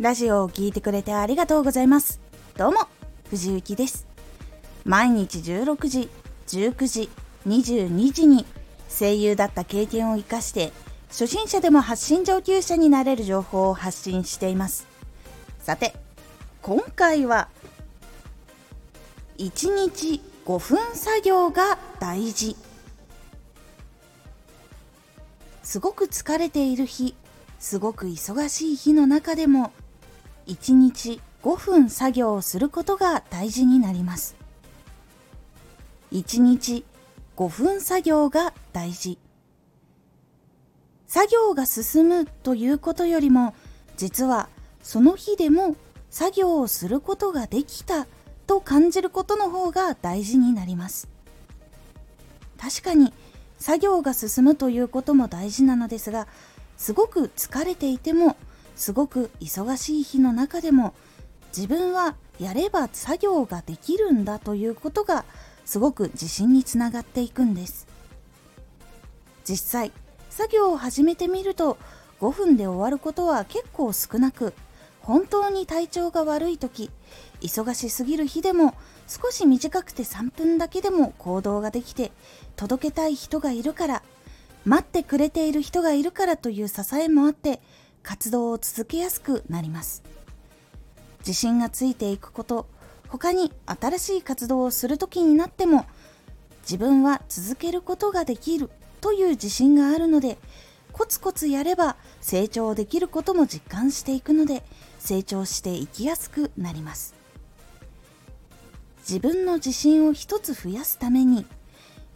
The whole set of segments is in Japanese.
ラジオを聴いてくれてありがとうございます。どうも、藤幸です。毎日16時、19時、22時に声優だった経験を活かして初心者でも発信上級者になれる情報を発信しています。さて、今回は1日5分作業が大事すごく疲れている日すごく忙しい日の中でも1日5分作業をすることが大事になります。1日5分作業が大事。作業が進むということよりも実はその日でも作業をすることができたと感じることの方が大事になります。確かに作業が進むということも大事なのですがすごく疲れていてもすごく忙しい日の中でも自分はやれば作業ができるんだということがすごく自信につながっていくんです。実際作業を始めてみると5分で終わることは結構少なく本当に体調が悪い時忙しすぎる日でも少し短くて3分だけでも行動ができて届けたい人がいるから待ってくれている人がいるからという支えもあって活動を続けやすくなります。自信がついていくこと他に新しい活動をする時になっても自分は続けることができるという自信があるのでコツコツやれば成長できることも実感していくので成長していきやすくなります。自分の自信を一つ増やすために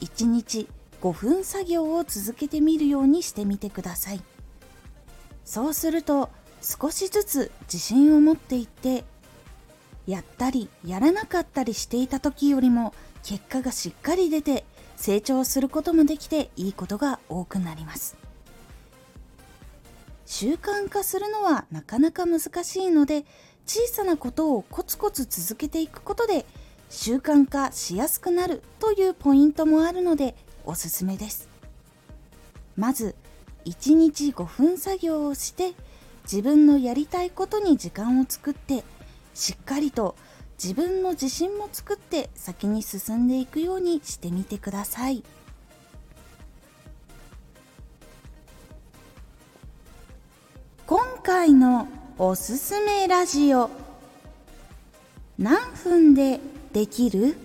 1日5分作業を続けてみるようにしてみてください。そうすると少しずつ自信を持っていってやったりやらなかったりしていた時よりも結果がしっかり出て成長することもできていいことが多くなります。習慣化するのはなかなか難しいので小さなことをコツコツ続けていくことで習慣化しやすくなるというポイントもあるのでおすすめです。まず1日5分作業をして自分のやりたいことに時間を作ってしっかりと自分の自信も作って先に進んでいくようにしてみてください。今回のおすすめラジオ。何分でできる？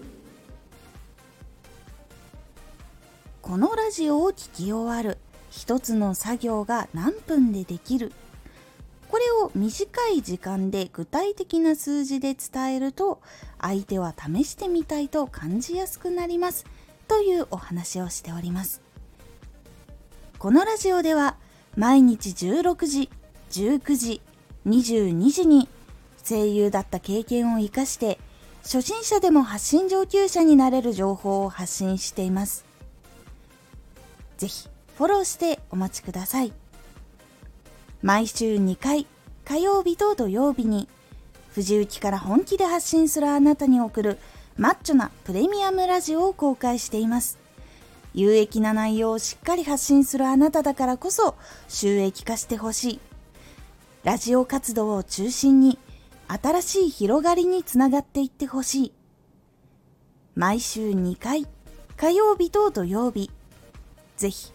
このラジオを聞き終わる。一つの作業が何分でできる。これを短い時間で具体的な数字で伝えると相手は試してみたいと感じやすくなります。というお話をしております。このラジオでは毎日16時19時、22時に声優だった経験を活かして初心者でも発信上級者になれる情報を発信しています。ぜひフォローしてお待ちください。毎週2回、火曜日と土曜日に藤雪から本気で発信するあなたに送るマッチョなプレミアムラジオを公開しています。有益な内容をしっかり発信するあなただからこそ収益化してほしい。ラジオ活動を中心に新しい広がりにつながっていってほしい。毎週2回、火曜日と土曜日、ぜひ